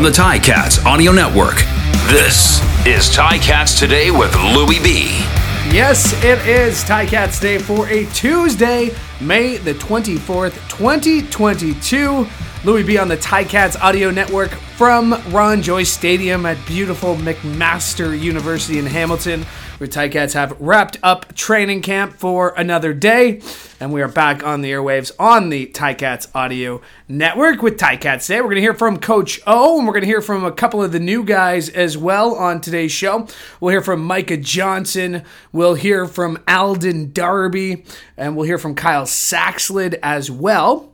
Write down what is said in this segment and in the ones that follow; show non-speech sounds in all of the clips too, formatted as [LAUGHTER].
from the Ticats Audio Network. This is Ticats Today with Louie B. Yes, it is Ticats Day for a Tuesday, May the 24th, 2022. Louie B on the Ticats Audio Network from Ron Joyce Stadium at beautiful McMaster University in Hamilton, where Ticats have wrapped up training camp for another day. And we are back on the airwaves on the Ticats Audio Network with Ticats Day. We're going to hear from Coach O, and we're going to hear from a couple of the new guys as well on today's show. We'll hear from Micah Johnson. We'll hear from Alden Darby, and we'll hear from Kyle Saxelid as well.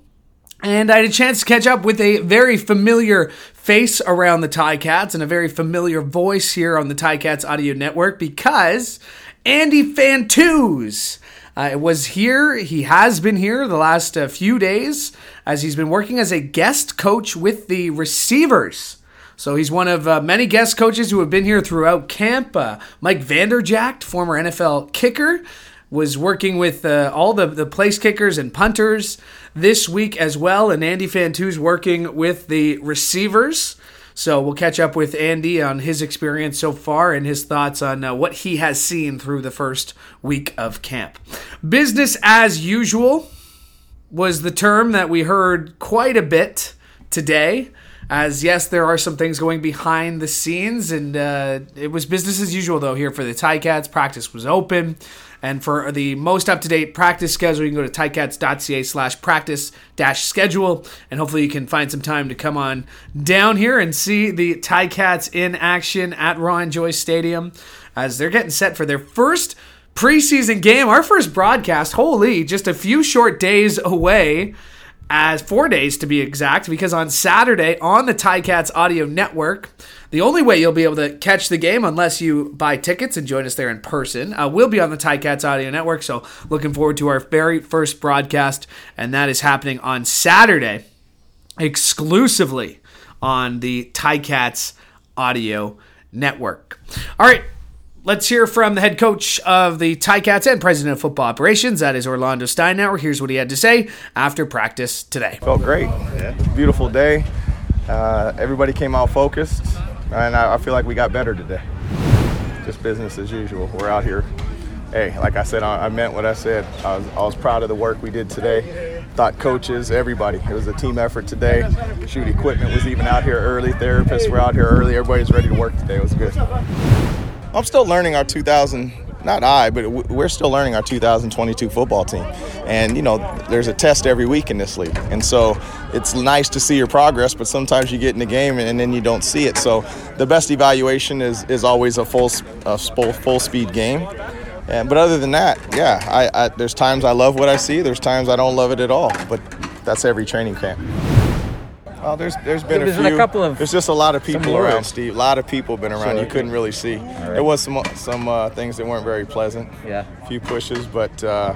And I had a chance to catch up with a very familiar face around the Ticats and a very familiar voice here on the Ticats Audio Network because Andy Fantuz uh, was here. He has been here the last uh, few days as he's been working as a guest coach with the receivers. So he's one of uh, many guest coaches who have been here throughout camp. Uh, Mike Vanderjagt, former NFL kicker, was working with uh, all the, the place kickers and punters this week as well. And Andy Fantuz working with the receivers. So we'll catch up with Andy on his experience so far and his thoughts on uh, what he has seen through the first week of camp. Business as usual was the term that we heard quite a bit today. As yes, there are some things going behind the scenes, and uh, it was business as usual though here for the Ticats. Practice was open. And for the most up to date practice schedule, you can go to ticats.ca slash practice dash schedule. And hopefully you can find some time to come on down here and see the Ticats in action at Ron Joyce Stadium as they're getting set for their first preseason game. Our first broadcast, holy, just a few short days away as four days to be exact, because on Saturday on the Ticats Audio Network, the only way you'll be able to catch the game, unless you buy tickets and join us there in person, uh, will be on the Ticats Audio Network. So, looking forward to our very first broadcast, and that is happening on Saturday exclusively on the Ticats Audio Network. All right, Let's hear from the head coach of the Ticats and president of football operations. That is Orlando Steinauer. Here's what he had to say after practice today. Felt great. Beautiful day. Uh, everybody came out focused, and I, I feel like we got better today. Just business as usual. We're out here. Hey, like I said, I, I meant what I said. I was, I was proud of the work we did today. Thought coaches, everybody. It was a team effort today. Shoot, equipment was even out here early. Therapists were out here early. Everybody's ready to work today. It was good. I'm still learning our 2000 not I, but we're still learning our 2022 football team. And, you know, there's a test every week in this league. And so it's nice to see your progress, but sometimes you get in the game and then you don't see it. So the best evaluation is, is always a full, a full, full speed game. And, but other than that, yeah, I, I, there's times I love what I see, there's times I don't love it at all. But that's every training camp. Oh, there's there's been there's a few. Been a couple of there's just a lot of people around, Steve. A lot of people been around. So, you couldn't really see. right. There was some some uh, things that weren't very pleasant. Yeah. A few pushes, but uh,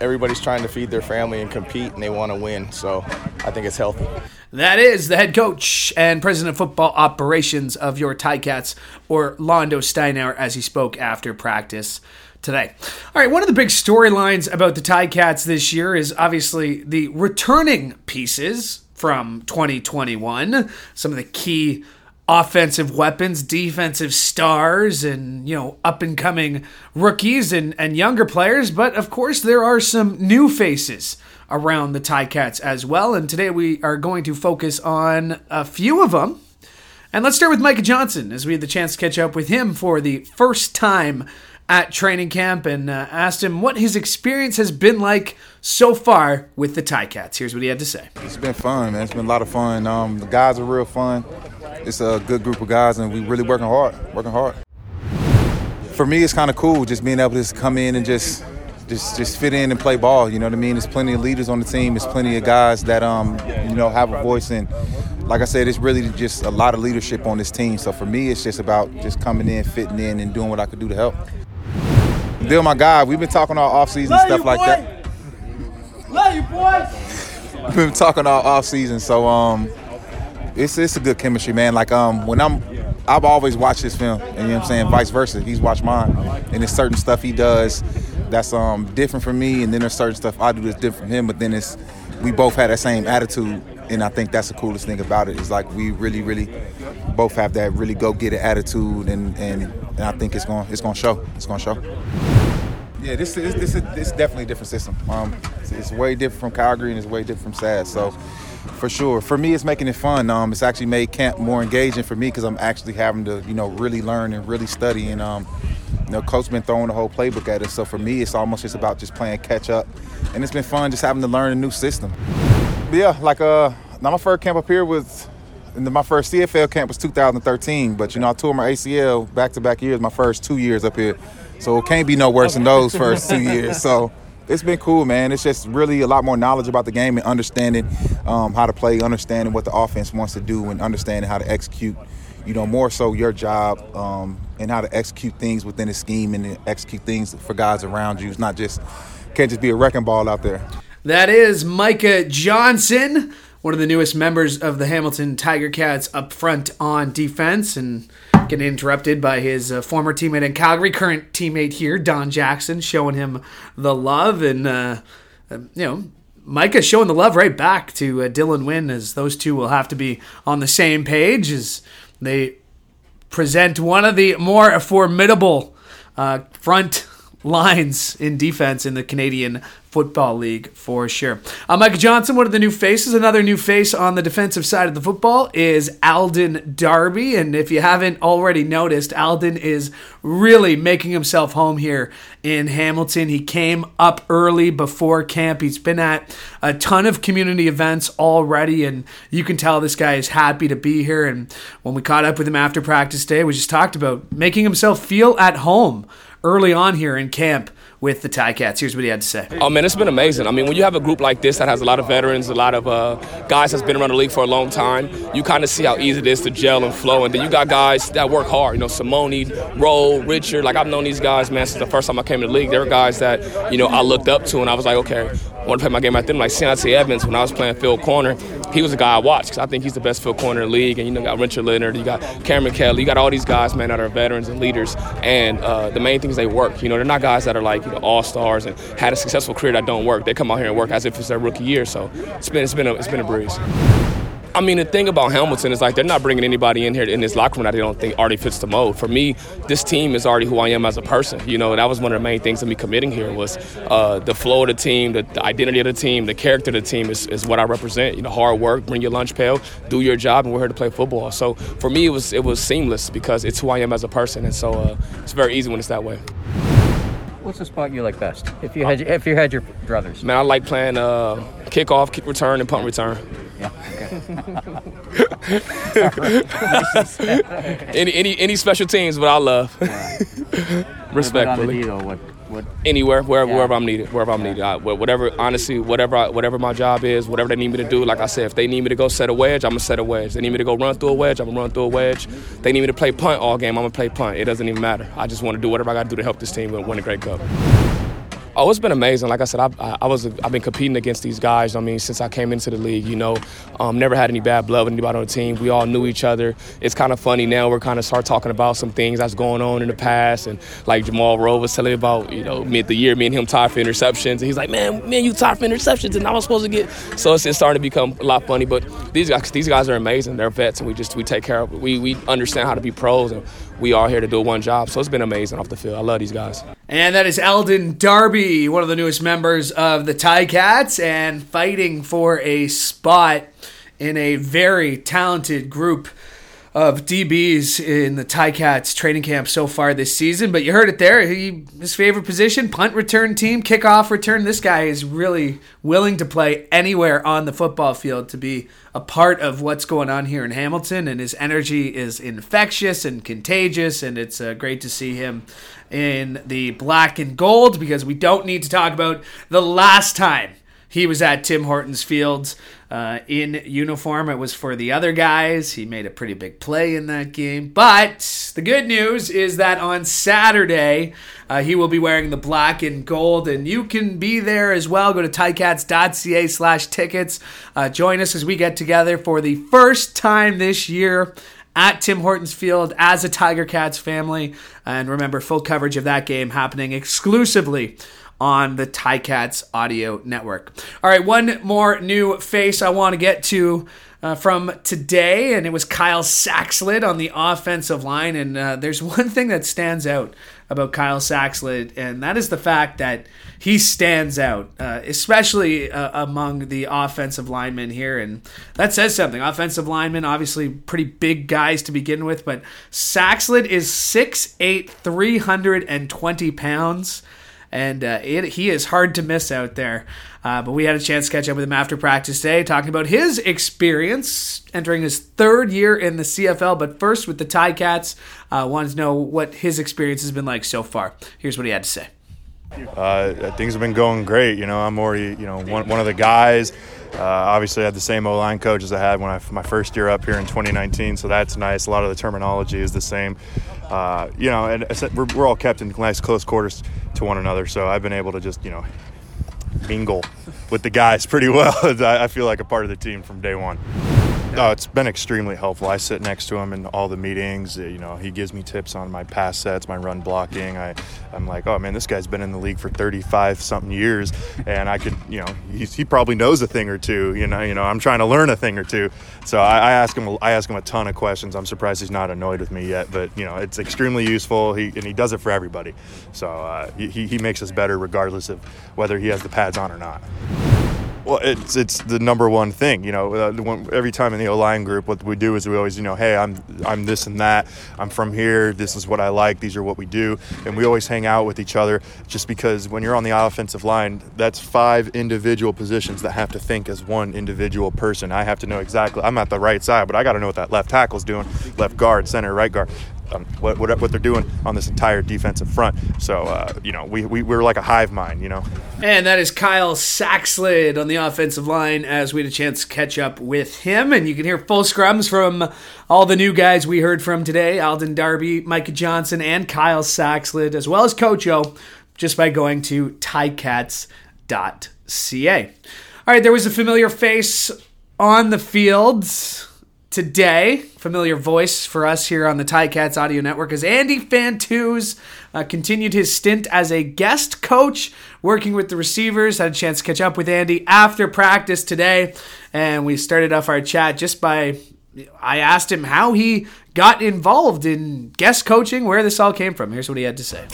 everybody's trying to feed their family and compete, and they want to win. So I think it's healthy. That is the head coach and president of football operations of your Ticats, Orlando Steinauer, as he spoke after practice today. All right, one of the big storylines about the Ticats this year is obviously the returning pieces from 2021. Some of the key offensive weapons, defensive stars, and you know up and coming rookies and and younger players. But of course, there are some new faces around the Ticats as well. And today we are going to focus on a few of them. And let's start with Micah Johnson, as we had the chance to catch up with him for the first time at training camp and uh, asked him what his experience has been like so far with the Ticats. Here's what he had to say. It's been fun, man. It's been a lot of fun. Um, the guys are real fun. It's a good group of guys, and we really working hard. Working hard. For me, it's kind of cool just being able to come in and just just just fit in and play ball. You know what I mean? There's plenty of leaders on the team. There's plenty of guys that um you know have a voice and. Like I said, it's really just a lot of leadership on this team. So for me, it's just about just coming in, fitting in, and doing what I could do to help. Bill, my guy, we've been talking all offseason stuff you, like boy. that. Love you, boy. We've been talking all offseason, so um, it's it's a good chemistry, man. Like um, when I'm, I've always watched his film, and you know what I'm saying, vice versa. He's watched mine, and there's certain stuff he does that's um different from me, and then there's certain stuff I do that's different from him. But then it's we both had that same attitude and I think that's the coolest thing about it. Is like we really, really both have that really go get it attitude, and, and and I think it's going it's going to show. It's going to show. Yeah, this is this is this is definitely a different system. Um, it's, it's, way different from Calgary and it's way different from SAS. So, for sure, for me, it's making it fun. Um, it's actually made camp more engaging for me because I'm actually having to you know really learn and really study. And um, you know, coach been throwing the whole playbook at us. So for me, it's almost just about just playing catch up, and it's been fun just having to learn a new system. But yeah, like uh, now my first camp up here was. And my first CFL camp was 2013, but you know I tore my ACL back-to-back years. My first two years up here, so it can't be no worse than those first two years. So it's been cool, man. It's just really a lot more knowledge about the game and understanding um, how to play, understanding what the offense wants to do, and understanding how to execute. You know, more so your job um, and how to execute things within the scheme and execute things for guys around you. It's not just can't just be a wrecking ball out there. That is Micah Johnson, one of the newest members of the Hamilton Tiger Cats up front on defense and getting interrupted by his uh, former teammate in Calgary, current teammate here, Don Jackson, showing him the love and uh, uh, you know Micah showing the love right back to uh, Dylan Wynn as those two will have to be on the same page as they present one of the more formidable uh, front lines in defense in the Canadian Football League for sure. Uh, Johnson, one of the new faces, another new face on the defensive side of the football is Alden Darby. And if you haven't already noticed, Alden is really making himself home here in Hamilton. He came up early before camp. He's been at a ton of community events already, and you can tell this guy is happy to be here. And when we caught up with him after practice day, we just talked about making himself feel at home early on here in camp with the Ticats. Here's what he had to say. Oh man, it's been amazing. I mean, when you have a group like this that has a lot of veterans, a lot of uh, guys that's been around the league for a long time, you kind of see how easy it is to gel and flow. And then you got guys that work hard. You know, Simone, Rolle, Richard. Like I've known these guys, man, since the first time I came to the league. They were guys that you know I looked up to, and I was like, okay, I want to play my game at them. Like Ciante Evans, when I was playing field corner, he was a guy I watched because I think he's the best field corner in the league. And you know, you got Richard Leonard, you got Cameron Kelly, you got all these guys, man, that are veterans and leaders. And uh, the main thing is they work. You know, they're not guys that are like know all stars and had a successful career that don't work. They come out here and work as if it's their rookie year. So it's been it's been a, it's been a breeze. I mean, the thing about Hamilton is like they're not bringing anybody in here in this locker room that they don't think already fits the mold. For me, this team is already who I am as a person. You know, that was one of the main things of me committing here was uh, the flow of the team, the, the, identity of the team, the character of the team is, is what I represent. You know, hard work, bring your lunch pail, do your job, and we're here to play football. So for me, it was it was seamless because it's who I am as a person, and so uh, it's very easy when it's that way. What's the spot you like best? If you had if you had your druthers. Man, I like playing uh, kickoff, kick return, and punt return. Yeah. Okay. [LAUGHS] any any any special teams, but I love. [LAUGHS] Respectfully. What, what, what, Anywhere, wherever, yeah. wherever I'm needed, wherever I'm needed. I, whatever, honestly, whatever, I, whatever my job is, whatever they need me to do. Like I said, if they need me to go set a wedge, I'm gonna set a wedge. They need me to go run through a wedge, I'm gonna run through a wedge. They need me to play punt all game, I'm gonna play punt. It doesn't even matter. I just want to do whatever I got to do to help this team win a Grey Cup. Oh, it's been amazing. Like I said, I, I was I've been competing against these guys. I mean, since I came into the league, you know, um, never had any bad blood with anybody on the team. We all knew each other. It's kind of funny now. We're kind of start talking about some things that's going on in the past, and like Jumal Rolle was telling me about, you know, mid the year, me and him tied for interceptions, and he's like, man, man, you tied for interceptions, and I was supposed to get. So it's, it's starting to become a lot funny. But these guys, these guys are amazing. They're vets, and we just we take care of. We we understand how to be pros, and we are here to do one job. So it's been amazing off the field. I love these guys. And that is Alden Darby, one of the newest members of the Ticats, and fighting for a spot in a very talented group of DBs in the Ticats training camp so far this season. But you heard it there. He, his favorite position, punt return team, kickoff return. This guy is really willing to play anywhere on the football field to be a part of what's going on here in Hamilton. And his energy is infectious and contagious. And it's uh, great to see him in the black and gold because we don't need to talk about the last time he was at Tim Hortons Fields uh, in uniform. It was for the other guys. He made a pretty big play in that game. But the good news is that on Saturday, uh, he will be wearing the black and gold, and you can be there as well. Go to ticats.ca slash tickets. Uh, join us as we get together for the first time this year at Tim Hortons Field as a Tiger Cats family. And remember, full coverage of that game happening exclusively on the Ticats Audio Network. All right, one more new face I want to get to uh, from today, and it was Kyle Saxelid on the offensive line. And uh, there's [LAUGHS] one thing that stands out about Kyle Saxelid, and that is the fact that he stands out, uh, especially uh, among the offensive linemen here. And that says something. Offensive linemen, obviously pretty big guys to begin with, but Saxelid is 6'8, 320 pounds and uh, it, he is hard to miss out there. Uh, but we had a chance to catch up with him after practice today, talking about his experience entering his third year in the CFL. But first, with the Ticats, uh, wanted to know what his experience has been like so far. Here's what he had to say. Uh, things have been going great. You know, I'm already, you know, one, one of the guys. Uh, obviously, I had the same O line coach as I had when I my first year up here in 2019, so that's nice. A lot of the terminology is the same. Uh, you know, and we're, we're all kept in nice close quarters to one another, so I've been able to just, you know, mingle with the guys pretty well. [LAUGHS] I feel like a part of the team from day one. No, it's been extremely helpful. I sit next to him in all the meetings. You know, he gives me tips on my pass sets, my run blocking. I, I'm like, oh man, this guy's been in the league for 35 something years, and I could, you know, he probably knows a thing or two. You know, you know, I'm trying to learn a thing or two. So I, I ask him, I ask him a ton of questions. I'm surprised he's not annoyed with me yet, but you know, it's extremely useful. He and he does it for everybody. So uh, he he makes us better regardless of whether he has the pads on or not. Well, it's it's the number one thing. You know, uh, every time in the O line group, what we do is we always, you know, hey, I'm I'm this and that. I'm from here. This is what I like. These are what we do, and we always hang out with each other. Just because when you're on the offensive line, that's five individual positions that have to think as one individual person. I have to know exactly. I'm at the right side, but I got to know what that left tackle's doing, left guard, center, right guard um, what, what, what, they're doing on this entire defensive front. So, uh, you know, we, we, we're like a hive mind, you know. And that is Kyle Saxelid on the offensive line as we had a chance to catch up with him. And you can hear full scrums from all the new guys we heard from today Alden Darby, Micah Johnson, and Kyle Saxelid, as well as Coach O, just by going to ticats.ca. All right, there was a familiar face on the fields today, familiar voice for us here on the Ticats Audio Network, is Andy Fantuz uh, continued his stint as a guest coach working with the receivers. Had a chance to catch up with Andy after practice today, and we started off our chat just by I asked him how he got involved in guest coaching, where this all came from. Here's what he had to say.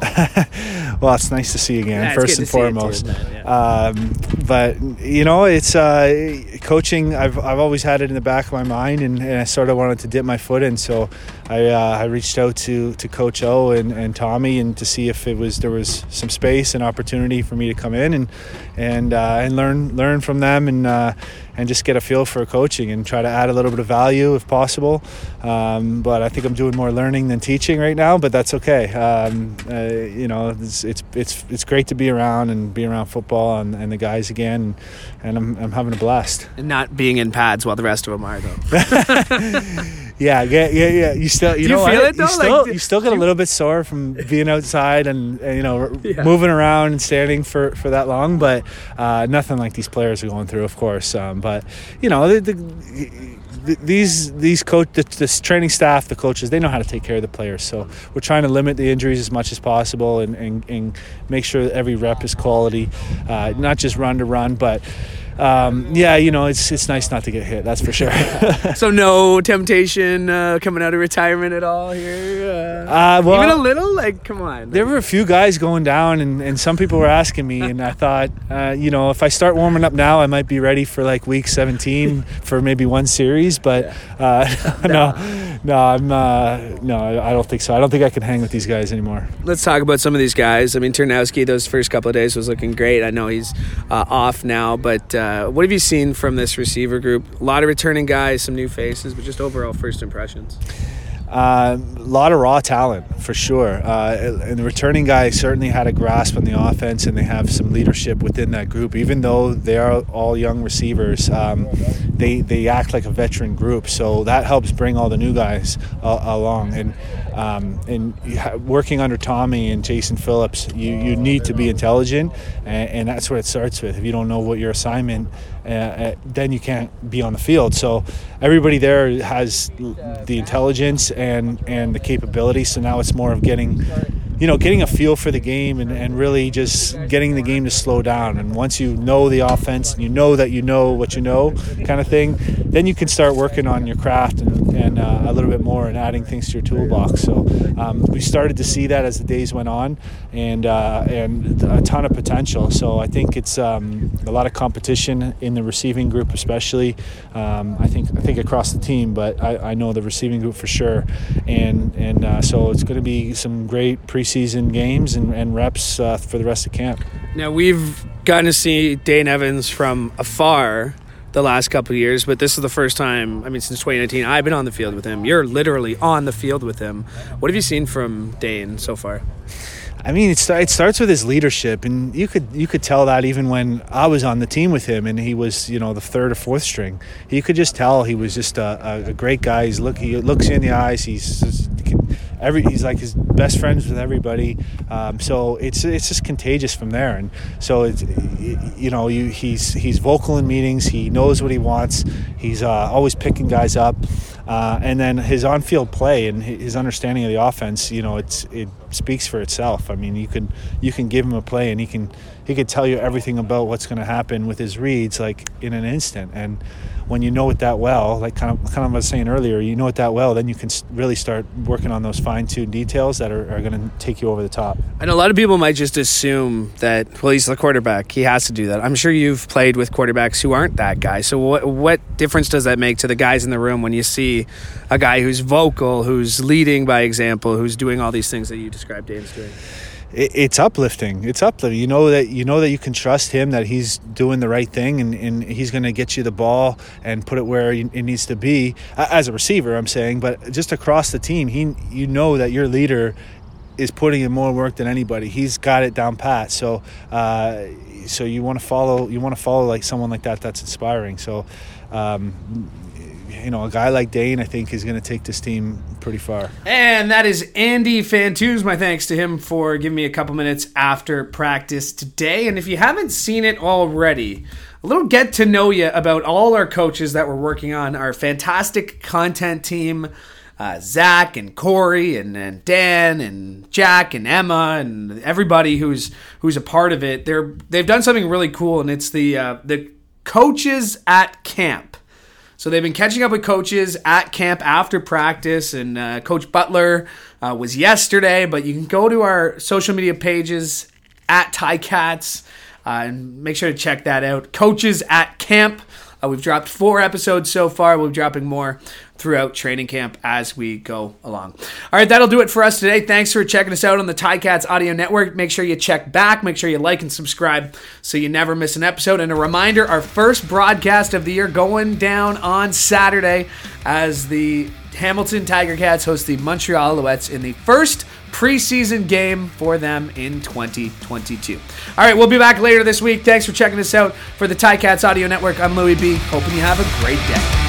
[LAUGHS] well, it's nice to see you again, yeah, first and foremost. Yeah. um, but you know, it's uh, coaching. I've I've always had it in the back of my mind, and, and I sort of wanted to dip my foot in. So I uh, I reached out to to Coach O and, and Tommy, and to see if it was there was some space and opportunity for me to come in and and uh, and learn learn from them and uh, and just get a feel for coaching and try to add a little bit of value if possible. Um, but I think I'm doing more learning than teaching right now, but that's okay. Um, uh, you know, it's, it's, it's it's great to be around and be around football and, and the guys again, and I'm I'm having a blast. And not being in pads while the rest of them are though. [LAUGHS] yeah, yeah, yeah, yeah. You still, you Do know, you feel what? it though? You still, like, you still get a little bit sore from being outside and, and you know [LAUGHS] yeah. moving around and standing for, for that long, but uh, nothing like these players are going through, of course. Um, but you know, the, the, these these coach the, this training staff, the coaches, they know how to take care of the players. So we're trying to limit the injuries as much as possible and, and, and make sure that every rep is quality, uh, not just run to run, but um, yeah, you know, it's it's nice not to get hit. That's for sure. [LAUGHS] so no temptation uh, coming out of retirement at all here. Uh, uh, well, even a little. Like, come on. There were a few guys going down, and, and some people were asking me, and I [LAUGHS] thought, uh, you know, if I start warming up now, I might be ready for like week 17 for maybe one series. But uh, [LAUGHS] no, no, I'm uh, no, I don't think so. I don't think I can hang with these guys anymore. Let's talk about some of these guys. I mean, Turnowski, those first couple of days was looking great. I know he's off now, but uh, what have you seen from this receiver group? A lot of returning guys, some new faces, but just overall first impressions. Uh, a lot of raw talent for sure. Uh, and the returning guy certainly had a grasp on the offense, and they have some leadership within that group. Even though they are all young receivers, um, they they act like a veteran group. So that helps bring all the new guys uh, along. And um, and working under Tommy and Jason Phillips, you, you need to be intelligent, and, and that's what it starts with. If you don't know what your assignment uh, uh, then you can't be on the field. So everybody there has the intelligence and and the capability. So now it's more of getting you know, getting a feel for the game and, and really just getting the game to slow down. And once you know the offense and you know that you know what you know, kind of thing, then you can start working on your craft and, and uh, a little bit more and adding things to your toolbox. So um, we started to see that as the days went on, and uh, and a ton of potential. So I think it's um, a lot of competition in the receiving group, especially. Um, I think I think across the team, but I, I know the receiving group for sure. And and uh, so it's going to be some great pre preseason games and, and reps uh, for the rest of camp. Now we've gotten to see Dane Evans from afar the last couple years, but this is the first time. I mean, since 2019, I've been on the field with him. You're literally on the field with him. What have you seen from Dane so far? I mean, it, it starts with his leadership, and you could you could tell that even when I was on the team with him, and he was you know the third or fourth string. You could just tell he was just a, a great guy. He's look he looks you in the eyes. He's just, every he's like his best friends with everybody. Um, so it's it's just contagious from there. And so it's you know you, he's he's vocal in meetings. He knows what he wants. He's uh, always picking guys up. Uh, and then his on-field play and his understanding of the offense, you know, it's it speaks for itself. I mean, you can you can give him a play and he can he could tell you everything about what's going to happen with his reads like in an instant. And when you know it that well, like kind of kind of I was saying earlier, you know it that well, then you can really start working on those fine-tuned details that are, are going to take you over the top. And a lot of people might just assume that well, he's the quarterback, he has to do that. I'm sure you've played with quarterbacks who aren't that guy. So what what difference does that make to the guys in the room when you see a guy who's vocal, who's leading by example, who's doing all these things that you described Dane's doing? It, it's uplifting. It's uplifting. You know that you know that you can trust him that he's doing the right thing and, and he's going to get you the ball and put it where it needs to be as a receiver. I'm saying, but just across the team, he you know that your leader is putting in more work than anybody. He's got it down pat. So uh, so you want to follow you want to follow like someone like that. That's inspiring. So. Um, you know, a guy like Dane, I think, is going to take this team pretty far. And that is Andy Fantuz. My thanks to him for giving me a couple minutes after practice today. And if you haven't seen it already, a little get to know you about all our coaches that we're working on our fantastic content team. Uh, Zach and Corey and, and Dan and Jack and Emma and everybody who's who's a part of it. They're they've done something really cool, and it's the uh, the coaches at camp. So they've been catching up with coaches at camp after practice, and uh, Coach Butler uh, was yesterday. But you can go to our social media pages at Ticats uh, and make sure to check that out. Coaches at camp. Uh, we've dropped four episodes so far. We'll be dropping more throughout training camp as we go along. All right, that'll do it for us today. Thanks for checking us out on the Ticats Audio Network. Make sure you check back. Make sure you like and subscribe so you never miss an episode. And a reminder our first broadcast of the year going down on Saturday as the Hamilton Tiger Cats host the Montreal Alouettes in the first preseason game for them in 2022. All right, we'll be back later this week. Thanks for checking us out for the Ticats Audio Network. I'm Louis B. Hoping you have a great day.